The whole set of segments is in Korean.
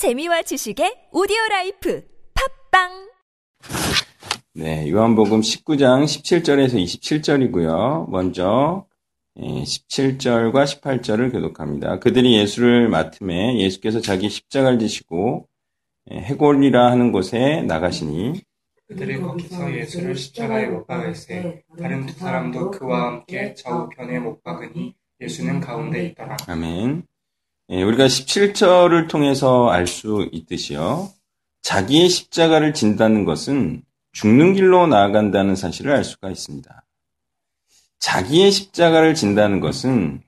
재미와 지식의 오디오 라이프 팟빵 네, 요한복음 19장 17절에서 27절이고요. 먼저 17절과 18절을 교독합니다. 그들이 예수를 맡으매 예수께서 자기 십자가를 지시고 해골이라 하는 곳에 나가시니 그들이 거기서 예수를 십자가에 못 박을새 다른 두 사람도 그와 함께 좌우편에 못 박으니 예수는 가운데 있더라. 아멘. 예, 우리가 17절을 통해서 알 수 있듯이요. 자기의 십자가를 진다는 것은 죽는 길로 나아간다는 사실을 알 수가 있습니다. 자기의 십자가를 진다는 것은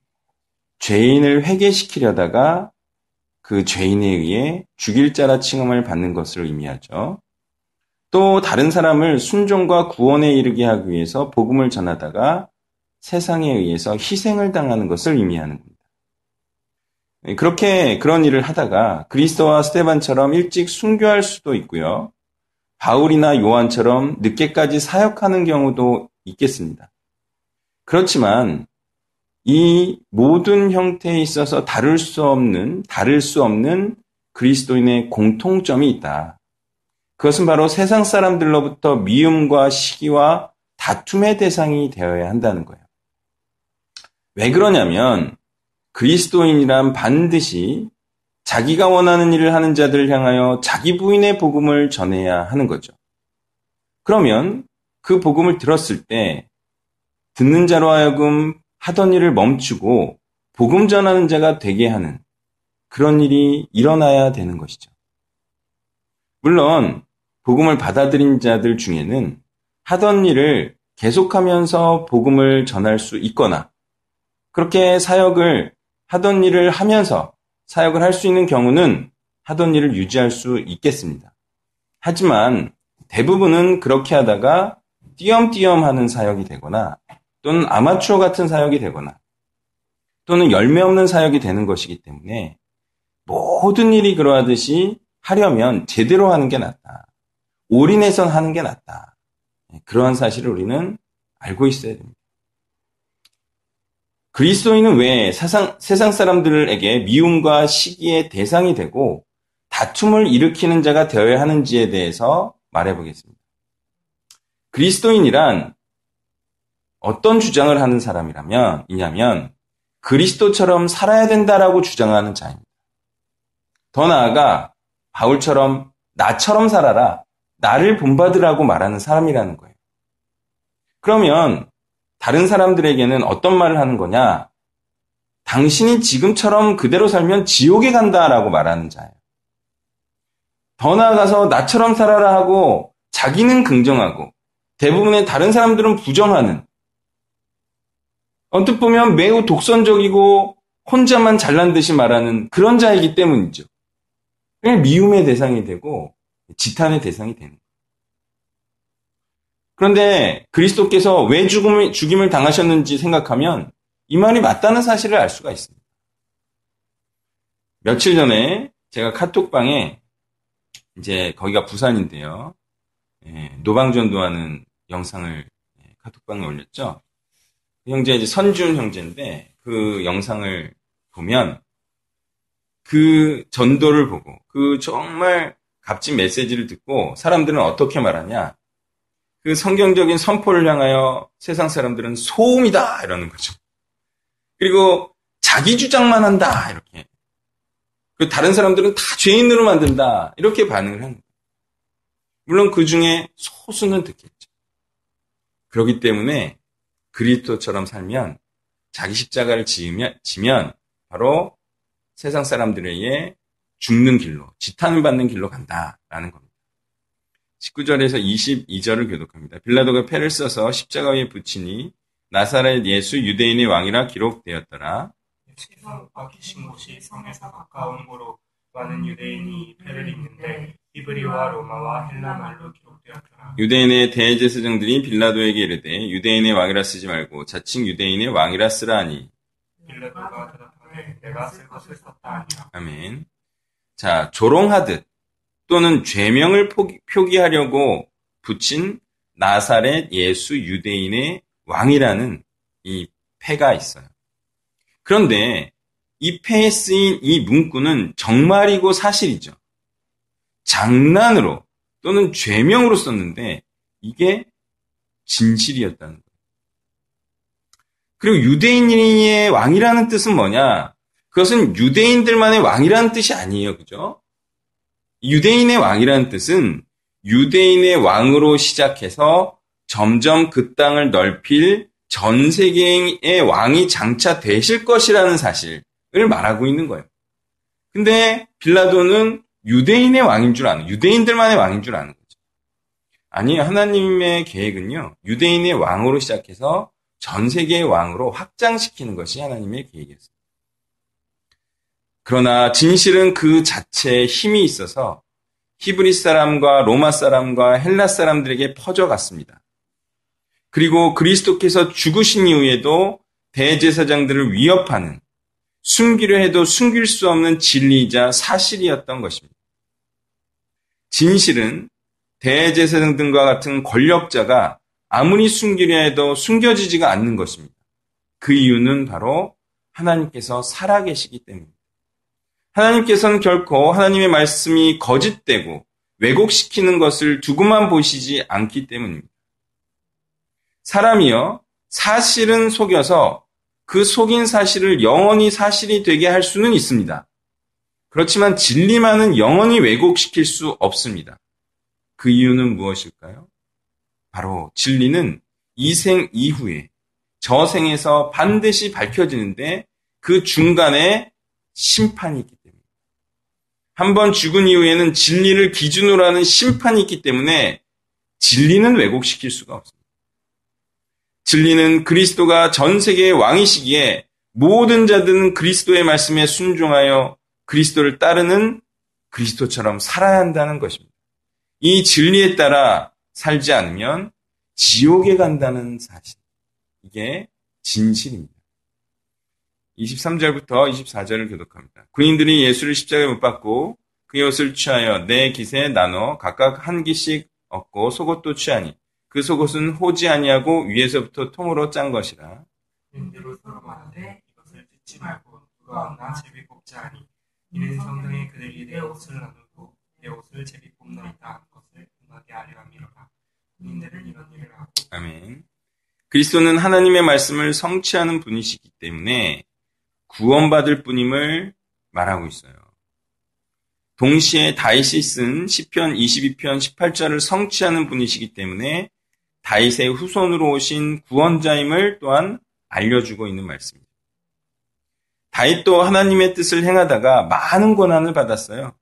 죄인을 회개시키려다가 그 죄인에 의해 죽일 자라 칭함을 받는 것을 의미하죠. 또 다른 사람을 순종과 구원에 이르게 하기 위해서 복음을 전하다가 세상에 의해서 희생을 당하는 것을 의미하는 겁니다. 그렇게 그런 일을 하다가 그리스도와 스테반처럼 일찍 순교할 수도 있고요. 바울이나 요한처럼 늦게까지 사역하는 경우도 있겠습니다. 그렇지만 이 모든 형태에 있어서 다를 수 없는, 다를 수 없는 그리스도인의 공통점이 있다. 그것은 바로 세상 사람들로부터 미움과 시기와 다툼의 대상이 되어야 한다는 거예요. 왜 그러냐면 그리스도인이란 반드시 자기가 원하는 일을 하는 자들을 향하여 자기 부인의 복음을 전해야 하는 거죠. 그러면 그 복음을 들었을 때 듣는 자로 하여금 하던 일을 멈추고 복음 전하는 자가 되게 하는 그런 일이 일어나야 되는 것이죠. 물론 복음을 받아들인 자들 중에는 하던 일을 계속하면서 복음을 전할 수 있거나 그렇게 사역을 하던 일을 하면서 사역을 할 수 있는 경우는 하던 일을 유지할 수 있겠습니다. 하지만 대부분은 그렇게 하다가 띄엄띄엄 하는 사역이 되거나 또는 아마추어 같은 사역이 되거나 또는 열매 없는 사역이 되는 것이기 때문에 모든 일이 그러하듯이 하려면 제대로 하는 게 낫다. 올인해서 하는 게 낫다. 그러한 사실을 우리는 알고 있어야 됩니다. 그리스도인은 왜 세상, 세상 사람들에게 미움과 시기의 대상이 되고 다툼을 일으키는 자가 되어야 하는지에 대해서 말해보겠습니다. 그리스도인이란 어떤 주장을 하는 사람이라면, 이냐면, 그리스도처럼 살아야 된다라고 주장하는 자입니다. 더 나아가, 바울처럼 나처럼 살아라, 나를 본받으라고 말하는 사람이라는 거예요. 그러면, 다른 사람들에게는 어떤 말을 하는 거냐? 당신이 지금처럼 그대로 살면 지옥에 간다라고 말하는 자예요. 더 나아가서 나처럼 살아라 하고 자기는 긍정하고 대부분의 다른 사람들은 부정하는 언뜻 보면 매우 독선적이고 혼자만 잘난 듯이 말하는 그런 자이기 때문이죠. 미움의 대상이 되고 지탄의 대상이 되는. 그런데 그리스도께서 왜 죽음을, 죽임을 당하셨는지 생각하면 이 말이 맞다는 사실을 알 수가 있습니다. 며칠 전에 제가 카톡방에 이제 거기가 부산인데요. 예, 노방전도하는 영상을 예, 카톡방에 올렸죠. 그 형제 이제 선준 형제인데 그 영상을 보면 그 전도를 보고 그 정말 값진 메시지를 듣고 사람들은 어떻게 말하냐? 그 성경적인 선포를 향하여 세상 사람들은 소음이다 이러는 거죠. 그리고 자기 주장만 한다 이렇게. 그 다른 사람들은 다 죄인으로 만든다 이렇게 반응을 하는 거예요. 물론 그 중에 소수는 듣겠죠. 그렇기 때문에 그리스도처럼 살면 자기 십자가를 지으면, 지면 바로 세상 사람들에게 죽는 길로, 지탄을 받는 길로 간다라는 겁니다. 19절에서 22절을 교독합니다. 빌라도가 패를 써서 십자가 위에 붙이니 나사렛 예수 유대인의 왕이라 기록되었더라. 예수께서 박히신 곳이 성에서 가까운 곳으로 많은 유대인이 패를 입는데 히브리와 로마와 헬라 말로 기록되었더라. 유대인의 대제사장들이 빌라도에게 이르되 유대인의 왕이라 쓰지 말고 자칭 유대인의 왕이라 쓰라 하니 빌라도가 대답하되 내가 쓸 것을 썼다 아니라. 아멘. 자, 조롱하듯 또는 죄명을 표기, 하려고 붙인 나사렛 예수 유대인의 왕이라는 이 패가 있어요. 그런데 이 패에 쓰인 이 문구는 정말이고 사실이죠. 장난으로 또는 죄명으로 썼는데 이게 진실이었다는 거예요. 그리고 유대인의 왕이라는 뜻은 뭐냐? 그것은 유대인들만의 왕이라는 뜻이 아니에요. 그죠? 유대인의 왕이라는 뜻은 유대인의 왕으로 시작해서 점점 그 땅을 넓힐 전 세계의 왕이 장차 되실 것이라는 사실을 말하고 있는 거예요. 근데 빌라도는 유대인의 왕인 줄 아는, 유대인들만의 왕인 줄 아는 거죠. 아니, 하나님의 계획은요, 유대인의 왕으로 시작해서 전 세계의 왕으로 확장시키는 것이 하나님의 계획이었어요. 그러나 진실은 그 자체에 힘이 있어서 히브리 사람과 로마 사람과 헬라 사람들에게 퍼져갔습니다. 그리고 그리스도께서 죽으신 이후에도 대제사장들을 위협하는 숨기려 해도 숨길 수 없는 진리이자 사실이었던 것입니다. 진실은 대제사장 등과 같은 권력자가 아무리 숨기려 해도 숨겨지지가 않는 것입니다. 그 이유는 바로 하나님께서 살아계시기 때문입니다. 하나님께서는 결코 하나님의 말씀이 거짓되고 왜곡시키는 것을 두고만 보시지 않기 때문입니다. 사람이요, 사실은 속여서 그 속인 사실을 영원히 사실이 되게 할 수는 있습니다. 그렇지만 진리만은 영원히 왜곡시킬 수 없습니다. 그 이유는 무엇일까요? 바로 진리는 이생 이후에 저 생에서 반드시 밝혀지는데 그 중간에 심판이 있기 한번 죽은 이후에는 진리를 기준으로 하는 심판이 있기 때문에 진리는 왜곡시킬 수가 없습니다. 진리는 그리스도가 전 세계의 왕이시기에 모든 자들은 그리스도의 말씀에 순종하여 그리스도를 따르는 그리스도처럼 살아야 한다는 것입니다. 이 진리에 따라 살지 않으면 지옥에 간다는 사실. 이게 진실입니다. 23절부터 24절을 교독합니다. 군인들이 예수를 십자가에 못 박고 그의 옷을 취하여 네 깃에 나눠 각각 한 기씩 얻고 속옷도 취하니 그 속옷은 호지 아니하고 위에서부터 통으로 짠 것이라. 군인들로 서로 말하되 이것을 듣지 말고 누가 제비 뽑자 하니 이는 성경에 그들이 내 옷을 나누고 내 옷을 제비 뽑나이다 한 것을 응하게 하려 함이로라. 군인들은 이런 일을 하고 아멘. 그리스도는 하나님의 말씀을 성취하는 분이시기 때문에 구원받을 뿐임을 말하고 있어요. 동시에 다윗이 쓴 시편 22편 18절을 성취하는 분이시기 때문에 다윗의 후손으로 오신 구원자임을 또한 알려주고 있는 말씀입니다. 다윗도 하나님의 뜻을 행하다가 많은 고난을 받았어요.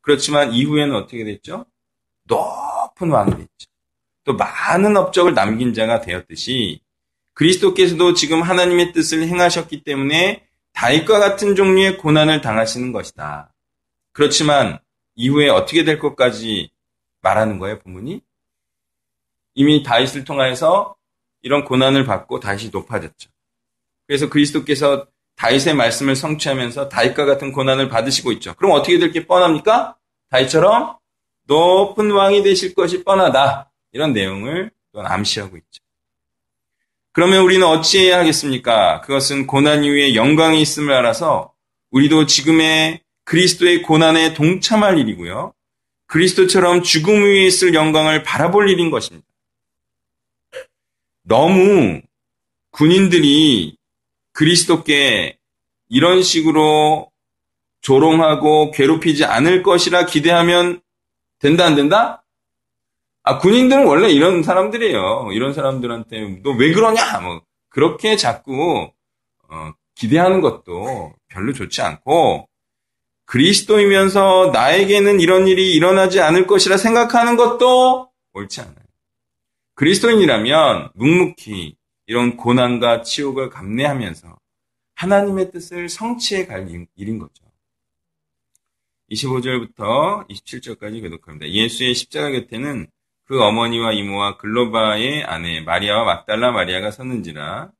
그렇지만 이후에는 어떻게 됐죠? 높은 왕이 됐죠. 또 많은 업적을 남긴 자가 되었듯이 그리스도께서도 지금 하나님의 뜻을 행하셨기 때문에 다윗과 같은 종류의 고난을 당하시는 것이다. 그렇지만 이후에 어떻게 될 것까지 말하는 거예요, 부문이? 이미 다윗을 통하여서 이런 고난을 받고 다시 높아졌죠. 그래서 그리스도께서 다윗의 말씀을 성취하면서 다윗과 같은 고난을 받으시고 있죠. 그럼 어떻게 될 게 뻔합니까? 다윗처럼 높은 왕이 되실 것이 뻔하다. 이런 내용을 또한 암시하고 있죠. 그러면 우리는 어찌해야 하겠습니까? 그것은 고난 이후에 영광이 있음을 알아서 우리도 지금의 그리스도의 고난에 동참할 일이고요. 그리스도처럼 죽음 위에 있을 영광을 바라볼 일인 것입니다. 너무 군인들이 그리스도께 이런 식으로 조롱하고 괴롭히지 않을 것이라 기대하면 된다 안 된다? 아 군인들은 원래 이런 사람들이에요. 이런 사람들한테 너 왜 그러냐? 뭐 그렇게 자꾸 어, 기대하는 것도 별로 좋지 않고 그리스도이면서 나에게는 이런 일이 일어나지 않을 것이라 생각하는 것도 옳지 않아요. 그리스도인이라면 묵묵히 이런 고난과 치욕을 감내하면서 하나님의 뜻을 성취해 갈 일인 거죠. 25절부터 27절까지 교독합니다. 예수의 십자가 곁에는 그 어머니와 이모와 글로바의 아내 마리아와 막달라 마리아가 섰는지라.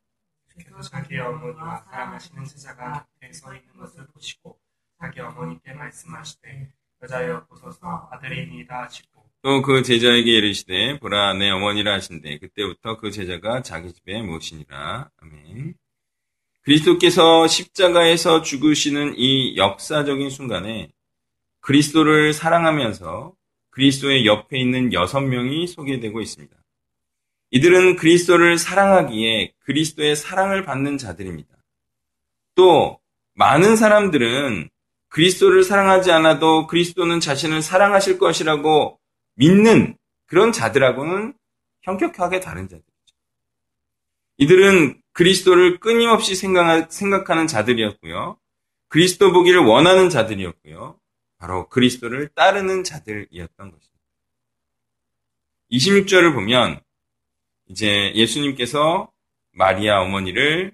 그래서 자기 어머니와 사랑하시는 제자가 곁에 서 있는 것을 보시고 자기 어머니께 말씀하시되 여자여 보소서 아들이니이다 하시고. 또 그 제자에게 이르시되 보라 내 어머니라 하신대 그때부터 그 제자가 자기 집에 모시니라. 아멘. 그리스도께서 십자가에서 죽으시는 이 역사적인 순간에 그리스도를 사랑하면서 그리스도의 옆에 있는 여섯 명이 소개되고 있습니다. 이들은 그리스도를 사랑하기에 그리스도의 사랑을 받는 자들입니다. 또 많은 사람들은 그리스도를 사랑하지 않아도 그리스도는 자신을 사랑하실 것이라고 믿는 그런 자들하고는 현격하게 다른 자들이죠. 이들은 그리스도를 끊임없이 생각하는 자들이었고요. 그리스도 보기를 원하는 자들이었고요. 바로 그리스도를 따르는 자들이었던 것입니다. 26절을 보면 이제 예수님께서 마리아 어머니를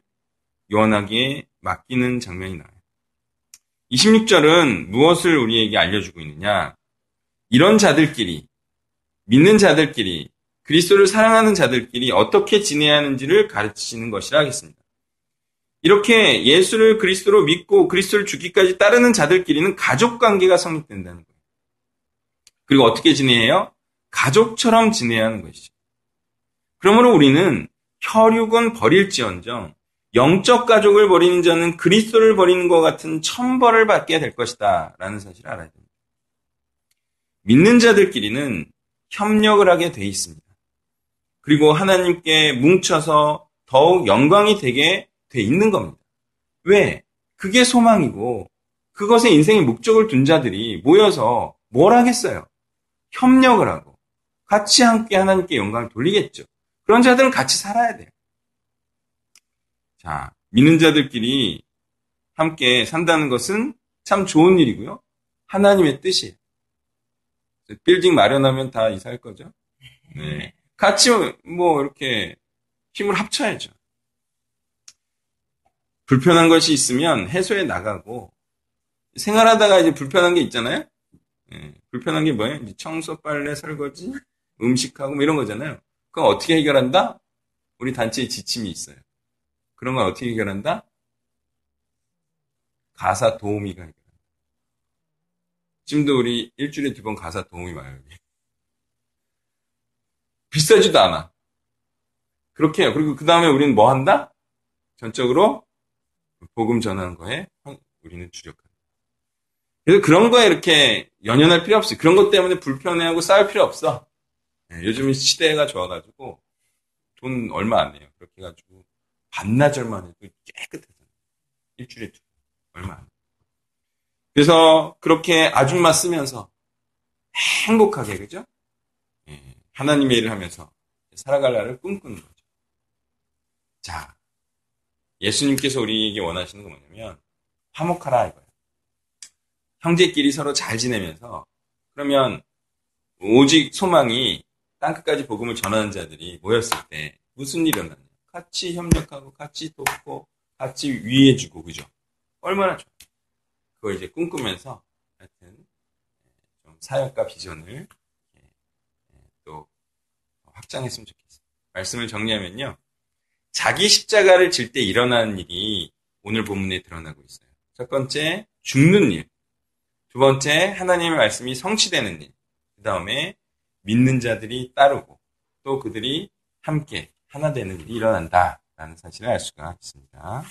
요한에게 맡기는 장면이 나와요. 26절은 무엇을 우리에게 알려주고 있느냐? 이런 자들끼리, 믿는 자들끼리, 그리스도를 사랑하는 자들끼리 어떻게 지내야 하는지를 가르치시는 것이라 하겠습니다. 이렇게 예수를 그리스도로 믿고 그리스도를 죽기까지 따르는 자들끼리는 가족 관계가 성립된다는 거예요. 그리고 어떻게 지내요? 가족처럼 지내야 하는 것이죠. 그러므로 우리는 혈육은 버릴지언정 영적 가족을 버리는 자는 그리스도를 버리는 것 같은 천벌을 받게 될 것이다. 라는 사실을 알아야 됩니다. 믿는 자들끼리는 협력을 하게 돼 있습니다. 그리고 하나님께 뭉쳐서 더욱 영광이 되게 돼 있는 겁니다. 왜? 그게 소망이고 그것에 인생의 목적을 둔 자들이 모여서 뭘 하겠어요? 협력을 하고 같이 함께 하나님께 영광을 돌리겠죠. 그런 자들은 같이 살아야 돼요. 자, 믿는 자들끼리 함께 산다는 것은 참 좋은 일이고요. 하나님의 뜻이에요. 빌딩 마련하면 다 이사할 거죠. 네. 같이 뭐 이렇게 힘을 합쳐야죠. 불편한 것이 있으면 해소해 나가고 생활하다가 이제 불편한 게 있잖아요. 네. 불편한 게 뭐예요? 청소, 빨래, 설거지, 음식하고 뭐 이런 거잖아요. 그럼 어떻게 해결한다? 우리 단체에 지침이 있어요. 그런 걸 어떻게 해결한다? 가사 도우미가 해결한다. 지금도 우리 일주일에 두 번 가사 도우미 와요, 여기. 비싸지도 않아. 그렇게 해요. 그리고 그 다음에 우리는 뭐 한다? 전적으로 복음 전하는 거에 우리는 주력한다. 그래서 그런 거에 이렇게 연연할 필요 없어요. 그런 것 때문에 불편해하고 싸울 필요 없어. 네, 요즘 시대가 좋아가지고 돈 얼마 안 내요. 그렇게 해가지고 반나절만 해도 깨끗해져요. 일주일에 두 번. 얼마 안 해요. 그래서 그렇게 아줌마 쓰면서 행복하게 그죠? 예, 하나님의 일을 하면서 살아갈 날을 꿈꾸는 거죠. 자, 예수님께서 우리에게 원하시는 건 뭐냐면 화목하라 이거예요. 형제끼리 서로 잘 지내면서 그러면 오직 소망이 땅끝까지 복음을 전하는 자들이 모였을 때 무슨 일이 일어나냐. 같이 협력하고 같이 돕고 같이 위해주고 그죠? 얼마나 좋아. 그거 이제 꿈꾸면서 하여튼 좀 사역과 비전을 또 확장했으면 좋겠어요. 말씀을 정리하면요. 자기 십자가를 질 때 일어나는 일이 오늘 본문에 드러나고 있어요. 첫 번째, 죽는 일. 두 번째, 하나님의 말씀이 성취되는 일. 그 다음에 믿는 자들이 따르고 또 그들이 함께 하나 되는 일이 일어난다라는 사실을 알 수가 있습니다.